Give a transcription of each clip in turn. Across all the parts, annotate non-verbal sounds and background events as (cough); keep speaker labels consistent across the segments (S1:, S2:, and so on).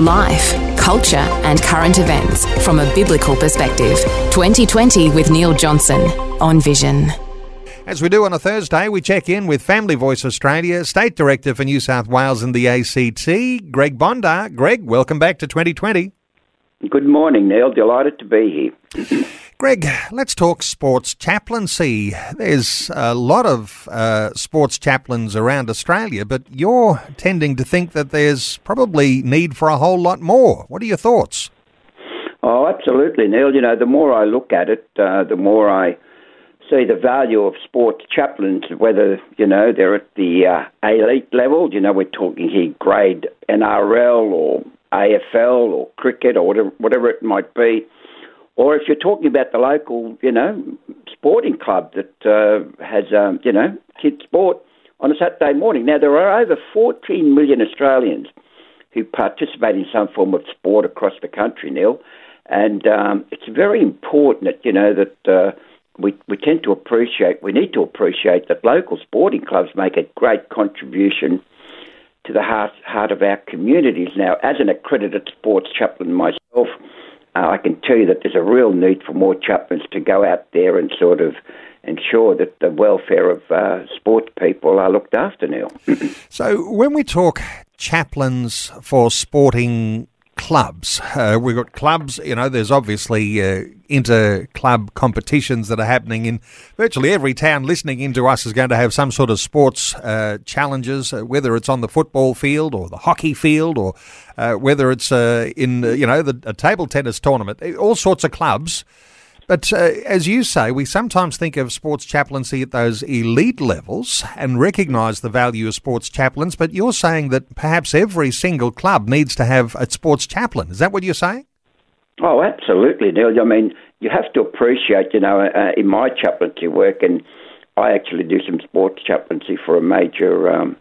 S1: Life, culture, and current events from a biblical perspective. 2020 with Neil Johnson on Vision.
S2: As we do on a Thursday, we check in with Family Voice Australia, State Director for New South Wales and the ACT, Greg Bondar. Greg, welcome back to 2020.
S3: Good morning, Neil. Delighted to be here. (clears throat)
S2: Greg, let's talk sports chaplaincy. There's a lot of uh, sports chaplains around Australia, but you're tending to think that there's probably need for a whole lot more. What are your thoughts?
S3: Oh, absolutely, Neil. You know, the more I look at it, uh, the more I see the value of sports chaplains, whether, you know, they're at the uh, elite level, you know, we're talking here grade NRL or AFL or cricket or whatever, whatever it might be, or if you're talking about the local, you know, sporting club that uh, has, um, you know, kids sport on a Saturday morning. Now, there are over 14 million Australians who participate in some form of sport across the country, Neil, and um, it's very important that, you know, that uh, we, we tend to appreciate, we need to appreciate that local sporting clubs make a great contribution to the heart, heart of our communities. Now, as an accredited sports chaplain myself, uh, I can tell you that there's a real need for more chaplains to go out there and sort of ensure that the welfare of uh, sports people are looked after, now. (laughs)
S2: so, when we talk chaplains for sporting clubs. Uh, we've got clubs, you know, there's obviously uh, inter club competitions that are happening in virtually every town listening into us is going to have some sort of sports uh, challenges, uh, whether it's on the football field or the hockey field or uh, whether it's uh, in, you know, the, a table tennis tournament, all sorts of clubs but uh, as you say, we sometimes think of sports chaplaincy at those elite levels and recognise the value of sports chaplains, but you're saying that perhaps every single club needs to have a sports chaplain. Is that what you're saying?
S3: Oh, absolutely, Neil. I mean, you have to appreciate, you know, uh, in my chaplaincy work, and I actually do some sports chaplaincy for a major um,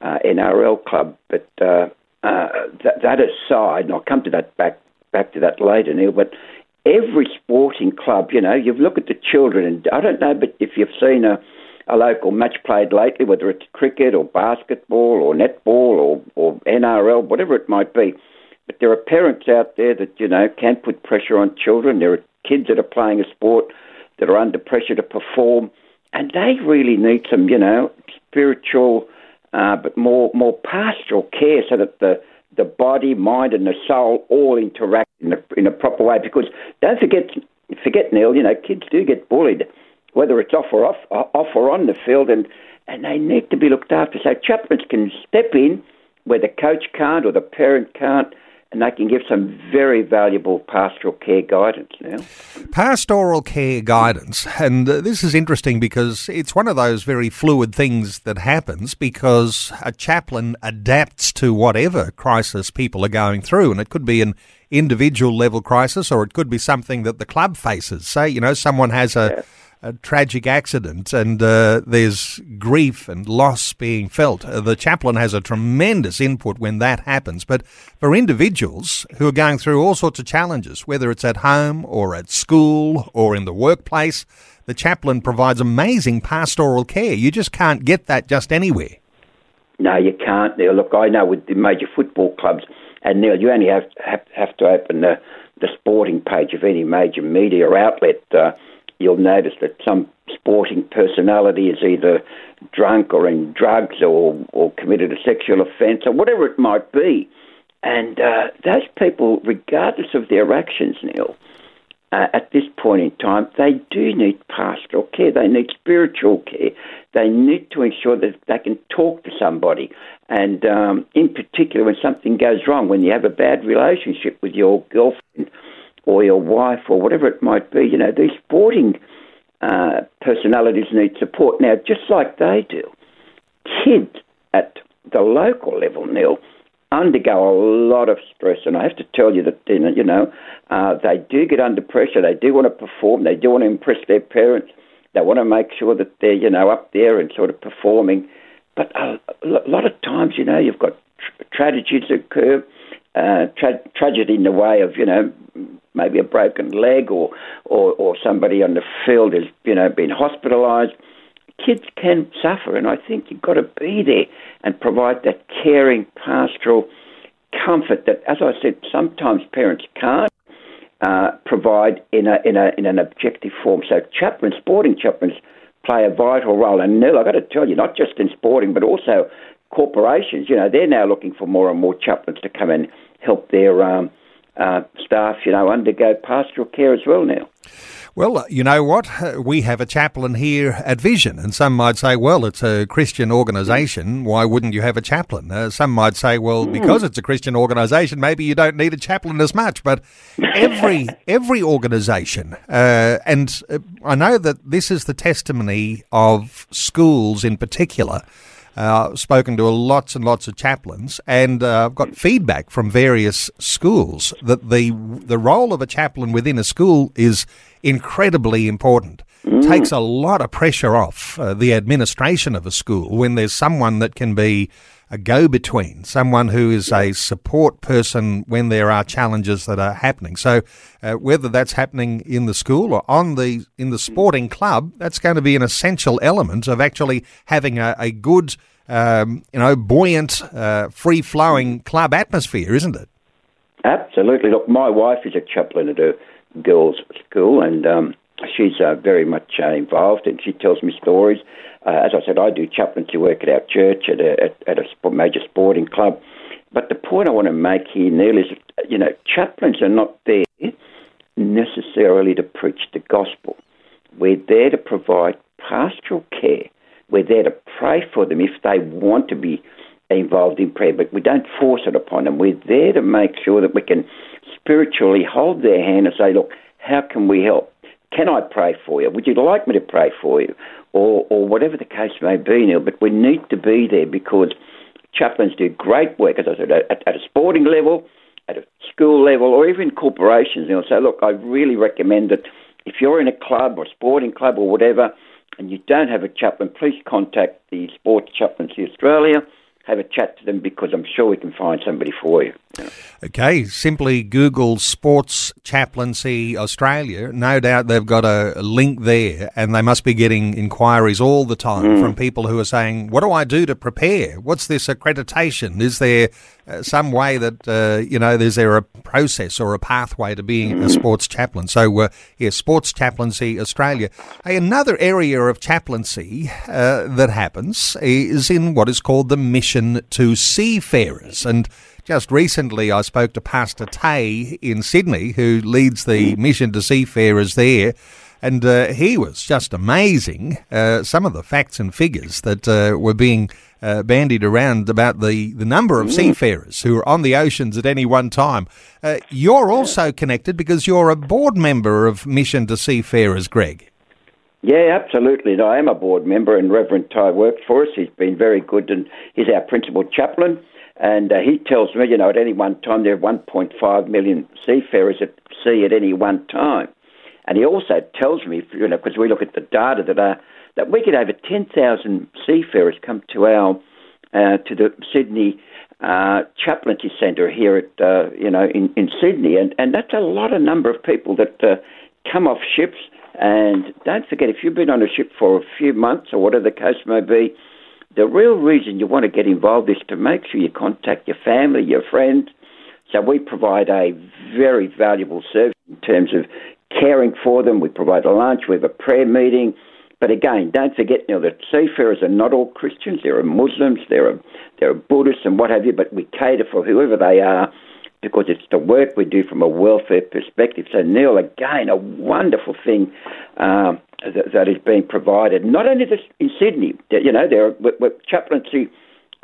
S3: uh, NRL club, but uh, uh, that, that aside, and I'll come to that back back to that later, Neil, but every sporting club, you know, you look at the children, and I don't know, but if you've seen a, a local match played lately, whether it's cricket or basketball or netball or, or NRL, whatever it might be, but there are parents out there that, you know, can put pressure on children. There are kids that are playing a sport that are under pressure to perform, and they really need some, you know, spiritual, uh, but more more pastoral care so that the the body, mind, and the soul all interact in a, in a proper way. Because don't forget, forget Neil, you know, kids do get bullied, whether it's off or off, off or on the field, and and they need to be looked after. So chaplains can step in where the coach can't or the parent can't, and they can give some very valuable pastoral care guidance now.
S2: Pastoral care guidance, and uh, this is interesting because it's one of those very fluid things that happens because a chaplain adapts to whatever crisis people are going through, and it could be an individual level crisis or it could be something that the club faces. Say, you know, someone has a. Yeah a tragic accident and uh, there's grief and loss being felt. Uh, the chaplain has a tremendous input when that happens. But for individuals who are going through all sorts of challenges, whether it's at home or at school or in the workplace, the chaplain provides amazing pastoral care. You just can't get that just anywhere.
S3: No, you can't. Neil. Look, I know with the major football clubs, and Neil, you only have have, have to open the the sporting page of any major media outlet. Uh, you'll notice that some sporting personality is either drunk or in drugs or, or committed a sexual offence or whatever it might be. And uh, those people, regardless of their actions, Neil, uh, at this point in time, they do need pastoral care. They need spiritual care. They need to ensure that they can talk to somebody. And um, in particular, when something goes wrong, when you have a bad relationship with your girlfriend or your wife or whatever it might be. You know, these sporting uh, personalities need support. Now, just like they do, kids at the local level, Neil, undergo a lot of stress, and I have to tell you that you know uh, they do get under pressure. They do want to perform. They do want to impress their parents. They want to make sure that they're you know up there and sort of performing. But a, lot of times, you know, you've got tra- tragedies occur. Uh, tra- tragedy in the way of you know maybe a broken leg or, or or somebody on the field has you know been hospitalised kids can suffer, and I think you've got to be there and provide that caring, pastoral comfort that, as I said, sometimes parents can't uh, provide in a, in a in an objective form. So chaplains, sporting chaplains, play a vital role. And Neil, I've got to tell you, not just in sporting, but also corporations. You know, they're now looking for more and more chaplains to come and help their um, uh, staff, you know, undergo pastoral care as well now.
S2: Well, uh, you know what? Uh, we have a chaplain here at Vision, and some might say, well, it's a Christian organisation. Why wouldn't you have a chaplain? Uh, some might say, well, hmm. because it's a Christian organisation, maybe you don't need a chaplain as much. But (laughs) every every organisation, uh, and uh, I know that this is the testimony of schools in particular. Uh, spoken to lots and lots of chaplains, and uh, I've got feedback from various schools that the the role of a chaplain within a school is incredibly important. Mm. Takes a lot of pressure off uh, the administration of a school when there's someone that can be a go between, someone who is a support person when there are challenges that are happening. So, uh, whether that's happening in the school or on the in the sporting club, that's going to be an essential element of actually having a, a good, um, you know, buoyant, uh, free flowing club atmosphere, isn't it?
S3: Absolutely. Look, my wife is a chaplain at a girls' school, and um, she's uh, very much uh, involved, and she tells me stories. Uh, as I said, I do chaplaincy work at our church, at a, at, at a major sporting club. But the point I want to make here, Neil, is you know chaplains are not there necessarily to preach the gospel. We're there to provide pastoral care. We're there to pray for them if they want to be involved in prayer, but we don't force it upon them. We're there to make sure that we can spiritually hold their hand and say, look, how can we help? Can I pray for you? Would you like me to pray for you? Or, or whatever the case may be, Neil. But we need to be there because chaplains do great work, as I said, at, at a sporting level, at a school level, or even corporations. Know, so look, I really recommend that if you're in a club or sporting club or whatever, and you don't have a chaplain, please contact the Sports Chaplaincy Australia have a chat to them because I'm sure we can find somebody for you.
S2: Okay, simply Google Sports Chaplaincy Australia. No doubt they've got a link there, and they must be getting inquiries all the time mm. from people who are saying, What do I do to prepare? What's this accreditation? Is there uh, some way that uh, you know there's there a process or a pathway to being a sports chaplain? So uh, yeah sports chaplaincy australia. Hey, another area of chaplaincy uh, that happens is in what is called the mission to seafarers. And just recently i spoke to pastor tay in sydney who leads the mission to seafarers there. And uh, he was just amazing. Uh, some of the facts and figures that uh, were being uh, bandied around about the, the number of mm. seafarers who are on the oceans at any one time. Uh, you're also connected because you're a board member of Mission to Seafarers, Greg.
S3: Yeah, absolutely. I am a board member, and Reverend Ty worked for us. He's been very good, and he's our principal chaplain. And uh, he tells me, you know, at any one time there are 1.5 million seafarers at sea at any one time. And he also tells me, you know, because we look at the data that are, that we get over 10,000 seafarers come to our uh, to the Sydney uh, chaplaincy centre here at uh, you know in, in Sydney, and and that's a lot of number of people that uh, come off ships. And don't forget, if you've been on a ship for a few months or whatever the case may be, the real reason you want to get involved is to make sure you contact your family, your friends. So we provide a very valuable service in terms of caring for them. We provide a lunch, we have a prayer meeting. But again, don't forget know, that seafarers are not all Christians. There are Muslims, there are there are Buddhists, and what have you. But we cater for whoever they are because it's the work we do from a welfare perspective. So Neil, again, a wonderful thing um, that, that is being provided. Not only this, in Sydney, you know, there are chaplaincy.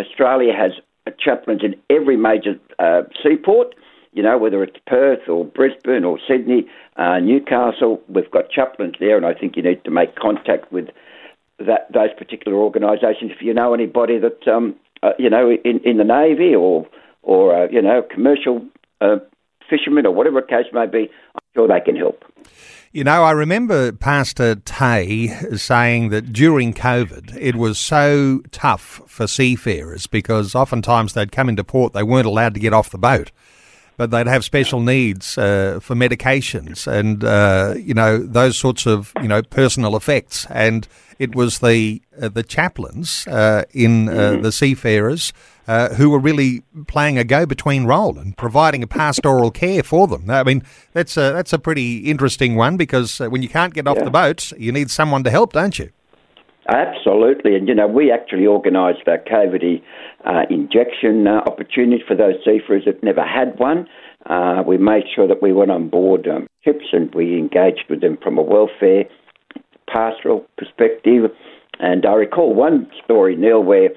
S3: Australia has chaplains in every major uh, seaport you know, whether it's Perth or Brisbane or Sydney, uh, Newcastle, we've got chaplains there, and I think you need to make contact with that those particular organisations. If you know anybody that, um, uh, you know, in, in the Navy or or uh, you know commercial uh, fishermen or whatever the case may be, I'm sure they can help.
S2: You know, I remember Pastor Tay saying that during COVID, it was so tough for seafarers because oftentimes they'd come into port, they weren't allowed to get off the boat, but they'd have special needs uh, for medications and, uh, you know, those sorts of, you know, personal effects. And it was the, uh, the chaplains uh, in uh, mm-hmm. the seafarers uh, who were really playing a go-between role and providing a pastoral care for them. I mean, that's a that's a pretty interesting one because when you can't get off yeah. the boat, you need someone to help, don't you?
S3: Absolutely, and you know we actually organised our COVID uh, injection uh, opportunity for those seafarers that never had one. Uh, we made sure that we went on board um, ships and we engaged with them from a welfare pastoral perspective. And I recall one story, Neil, where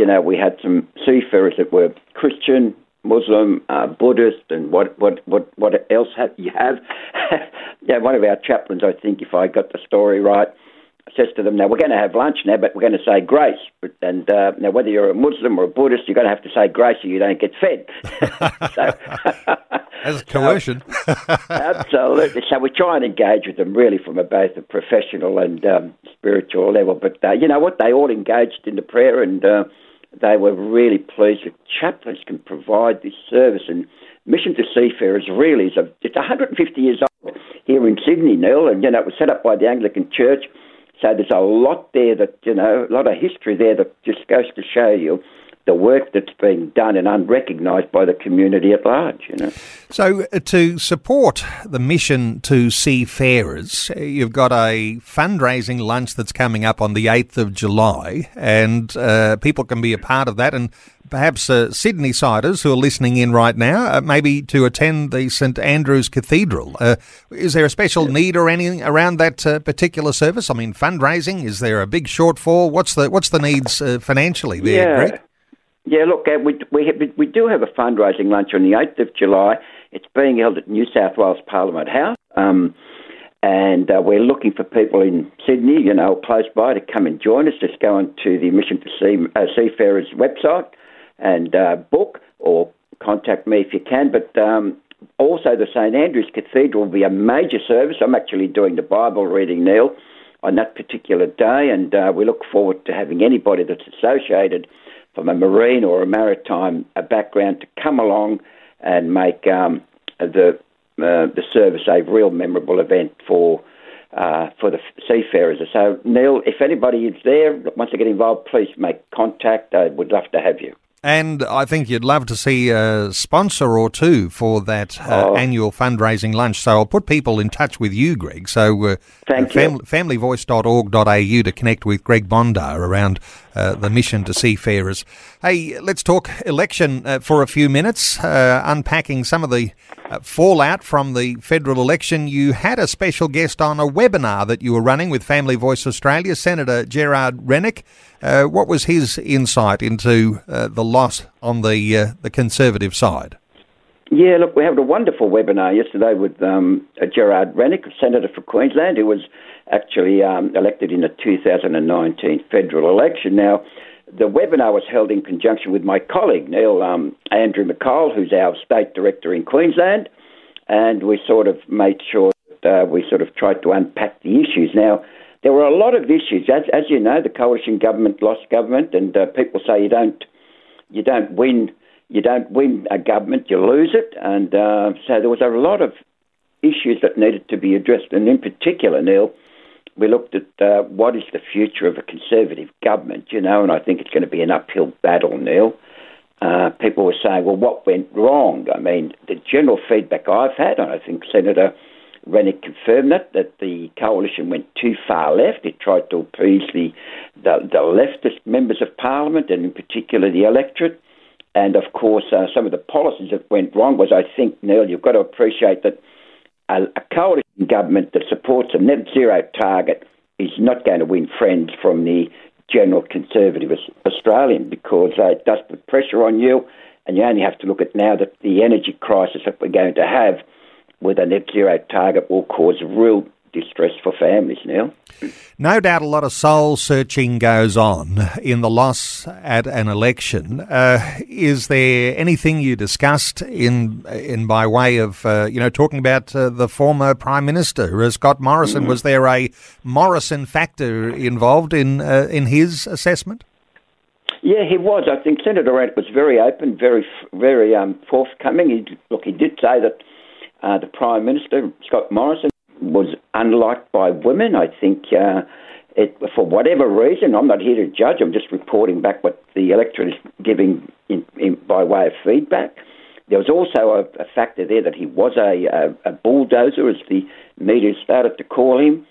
S3: you know, we had some seafarers that were Christian, Muslim, uh, Buddhist, and what what what what else have you have? (laughs) yeah, one of our chaplains, I think, if I got the story right, says to them, "Now we're going to have lunch now, but we're going to say grace. And uh, now, whether you're a Muslim or a Buddhist, you're going to have to say grace, or you don't get fed." (laughs)
S2: so, As coercion.
S3: so, (laughs) absolutely. So we try and engage with them really from a, both a professional and um, spiritual level. But uh, you know what? They all engaged in the prayer and. Uh, they were really pleased that chaplains can provide this service. And Mission to Seafarers really is a, it's 150 years old here in Sydney, Neil, and you know it was set up by the Anglican Church. So there's a lot there that you know, a lot of history there that just goes to show you the work that's being done and unrecognised by the community at large. You know.
S2: So uh, to support the mission to seafarers, uh, you've got a fundraising lunch that's coming up on the eighth of July, and uh, people can be a part of that and. Perhaps uh, Sydney siders who are listening in right now, uh, maybe to attend the St Andrew's Cathedral. Uh, is there a special need or anything around that particular service? I mean, fundraising. Is there a big shortfall? What's the what's the needs financially there,
S3: yeah.
S2: Greg?
S3: Yeah, look, uh, we, we, we do have a fundraising lunch on the 8th of July. It's being held at New South Wales Parliament House. Um, and uh, we're looking for people in Sydney, you know, close by to come and join us. Just go onto the Mission to sea, uh, Seafarers website and uh, book or contact me if you can. But um, also, the St Andrew's Cathedral will be a major service. I'm actually doing the Bible reading, Neil, on that particular day, and uh, we look forward to having anybody that's associated from a marine or a maritime a background to come along and make um, the uh, the service a real memorable event for uh, for the seafarers. So, Neil, if anybody is there wants to get involved, please make contact. I would love to have you.
S2: And I think you'd love to see a sponsor or two for that uh, oh. annual fundraising lunch. So I'll put people in touch with you, Greg. So uh,
S3: Thank fam- you.
S2: familyvoice.org.au to connect with Greg Bondar around uh, the mission to seafarers. Hey, let's talk election uh, for a few minutes, uh, unpacking some of the uh, fallout from the federal election. You had a special guest on a webinar that you were running with Family Voice Australia, Senator Gerard Rennick. What was his insight into the loss on the the Conservative side?
S3: Yeah, look, we had a wonderful webinar yesterday with um, uh, Gerard Rennick, Senator for Queensland, who was actually um, elected in the 2019 federal election. Now, the webinar was held in conjunction with my colleague, Neil um, Andrew McCall, who's our state director in Queensland, and we sort of made sure that uh, we sort of tried to unpack the issues. Now, there were a lot of issues. As, as you know, the coalition government lost government, and uh, people say you don't you don't win you don't win a government, you lose it, and uh, so there was a lot of issues that needed to be addressed, and in particular, Neil, we looked at uh, what is the future of a conservative government, you know, and I think it's going to be an uphill battle, Neil. Uh, people were saying, well, what went wrong? I mean, the general feedback I've had, and I think Senator Rennick confirmed that, that the coalition went too far left. It tried to appease the, the, the leftist members of parliament and in particular the electorate. And of course, uh, some of the policies that went wrong was, I think, Neil, you've got to appreciate that a, a coalition government that supports a net zero target is not going to win friends from the general conservative Australian because uh, it does put pressure on you. And you only have to look at now that the energy crisis that we're going to have with a net zero target will cause real distress for families now.
S2: No doubt a lot of soul searching goes on in the loss at an election. Uh, is there anything you discussed in in by way of uh, you know talking about uh, the former Prime Minister uh, Scott Morrison? Was there a Morrison factor involved in uh, in his assessment?
S3: Yeah, he was. I think Senator Rennick was very open, very very um, forthcoming. He, look, he did say that uh, the Prime Minister Scott Morrison was unliked by women. I think uh, it, for whatever reason, I'm not here to judge. I'm just reporting back what the electorate is giving in, in, by way of feedback. There was also a, a factor there that he was a, a, a bulldozer, as the media started to call him.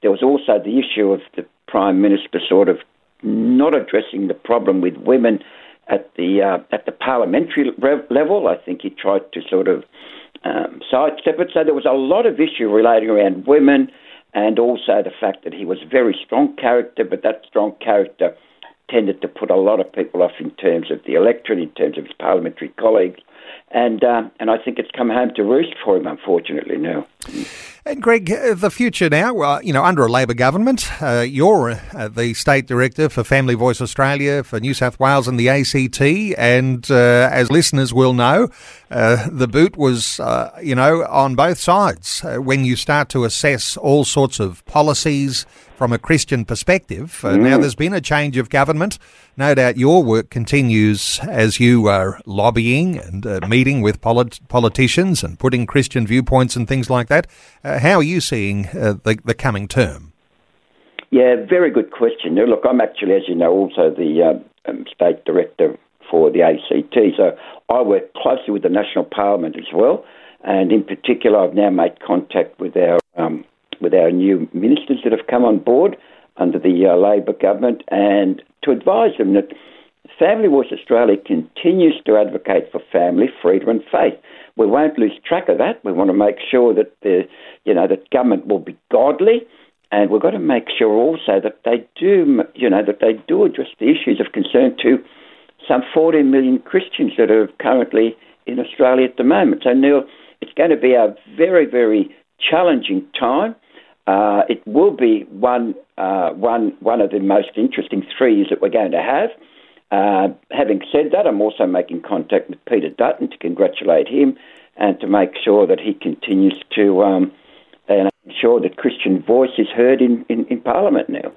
S3: There was also the issue of the Prime Minister sort of not addressing the problem with women at the uh, at the parliamentary level. I think he tried to sort of um, sidestep it. So there was a lot of issue relating around women and also the fact that he was a very strong character, but that strong character tended to put a lot of people off in terms of the electorate, in terms of his parliamentary colleagues. And, uh, and I think it's come home to roost for him, unfortunately, now.
S2: And Greg, uh, the future now, uh, you know, under a Labor government, uh, you're uh, the State Director for Family Voice Australia for New South Wales and the ACT. And uh, as listeners will know, uh, the boot was, you know, on both sides. when you start to assess all sorts of policies, from a Christian perspective. Uh, mm. Now, there's been a change of government. No doubt your work continues as you are lobbying and uh, meeting with polit- politicians and putting Christian viewpoints and things like that. Uh, how are you seeing uh, the, the coming term?
S3: Yeah, very good question. Look, I'm actually, as you know, also the uh, um, state director for the ACT, so I work closely with the National Parliament as well. And in particular, I've now made contact with our um, with our new ministers that have come on board under the uh, Labor government and to advise them that Family Voice Australia continues to advocate for family, freedom, and faith. We won't lose track of that. We want to make sure that the, you know, that government will be godly, and we've got to make sure also that they do, you know, that they do address the issues of concern to some 14 million Christians that are currently in Australia at the moment. So, Neil, it's going to be a very, very challenging time. Uh, it will be one, uh, one, one of the most interesting threes that we're going to have. Uh, having said that, I'm also making contact with Peter Dutton to congratulate him and to make sure that he continues to um, ensure that Christian voice is heard in, in, in Parliament now.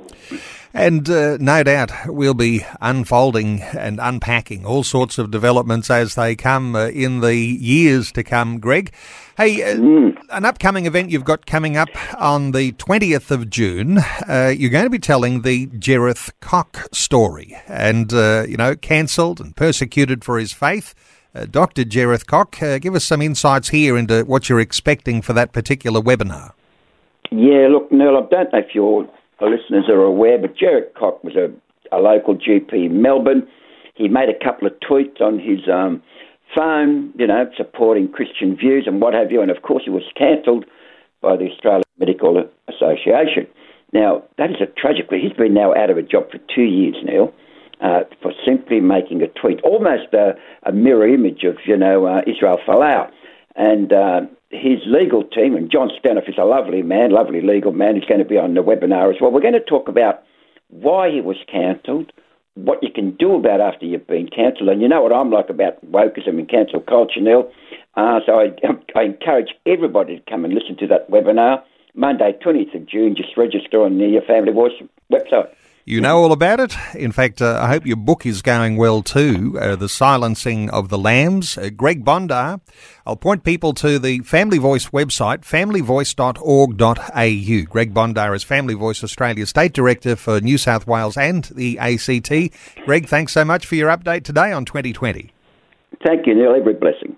S2: And uh, no doubt we'll be unfolding and unpacking all sorts of developments as they come uh, in the years to come, Greg. Hey, uh, mm. an upcoming event you've got coming up on the 20th of June. Uh, you're going to be telling the Jereth Kok story and, uh, you know, cancelled and persecuted for his faith. Uh, Dr. Jereth Kok, give us some insights here into what you're expecting for that particular webinar.
S3: Yeah, look, Neil, I don't know if your listeners are aware, but Jereth Kok was a, a local GP in Melbourne. He made a couple of tweets on his um, phone, you know, supporting Christian views and what have you, and of course he was cancelled by the Australian Medical Association. Now, that is a tragic. He's been now out of a job for two years now. Uh, for simply making a tweet, almost a, a mirror image of, you know, uh, Israel Folau. And uh, his legal team, and John Stanoff is a lovely man, lovely legal man. He's going to be on the webinar as well. We're going to talk about why he was cancelled, what you can do about after you've been cancelled. And you know what I'm like about wokeism and cancel culture, Neil. Uh, so I, I encourage everybody to come and listen to that webinar. Monday, 20th of June. Just register on the Your Family Voice website.
S2: You know all about it. In fact, uh, I hope your book is going well too. Uh, the Silencing of the Lambs. Uh, Greg Bondar. I'll point people to the Family Voice website, familyvoice.org.au. Greg Bondar is Family Voice Australia State Director for New South Wales and the ACT. Greg, thanks so much for your update today on 2020.
S3: Thank you, Neil. Every blessing.